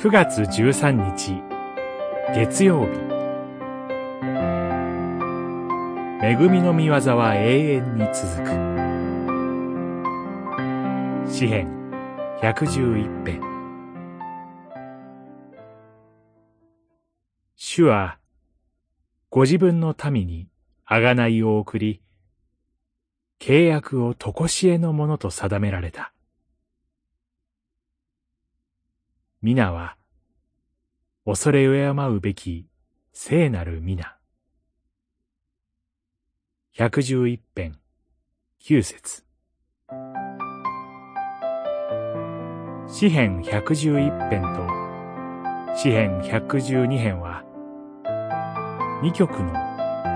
9月13日月曜日。恵みの御業は永遠に続く。詩編111編。主はご自分の民に贖いを送り契約をとこしえのものと定められた。皆は、恐れ敬うべき聖なる皆。百十一編、九節。詩編百十一編と詩編百十二編は、二曲の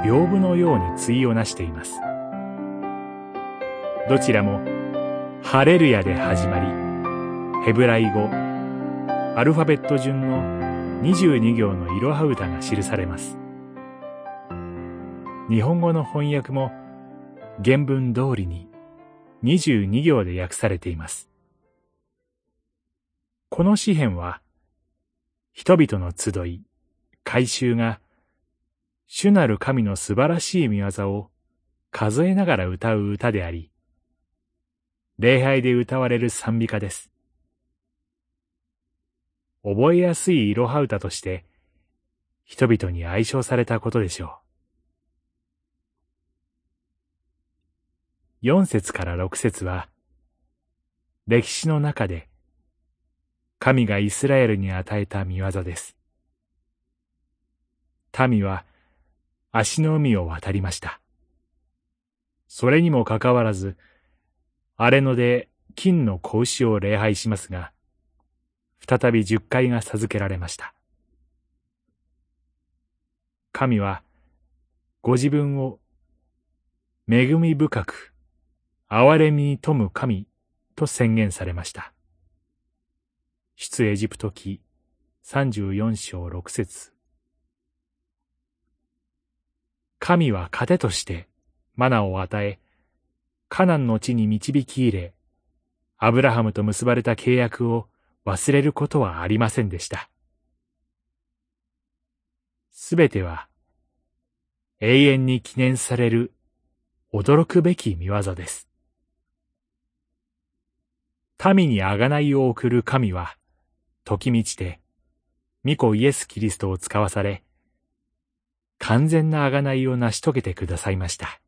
屏風のように対をなしています。どちらも、ハレルヤで始まり、ヘブライ語、アルファベット順の22行のいろは歌が記されます。日本語の翻訳も原文通りに22行で訳されています。この詩篇は、人々の集い、改宗が、主なる神の素晴らしい見業を数えながら歌う歌であり、礼拝で歌われる賛美歌です。覚えやすいいろは歌として、人々に愛称されたことでしょう。四節から六節は、歴史の中で、神がイスラエルに与えた見業です。民は足の海を渡りました。それにもかかわらず、荒れ野で金の子牛を礼拝しますが、再び十回が授けられました。神は、ご自分を、恵み深く、憐れみに富む神と宣言されました。出エジプト記34章6節神は糧としてマナを与え、カナンの地に導き入れ、アブラハムと結ばれた契約を忘れることはありませんでした。すべては永遠に記念される驚くべき見業です。民に贖いを送る神は、時満ちて、御子イエス・キリストを使わされ、完全な贖いを成し遂げてくださいました。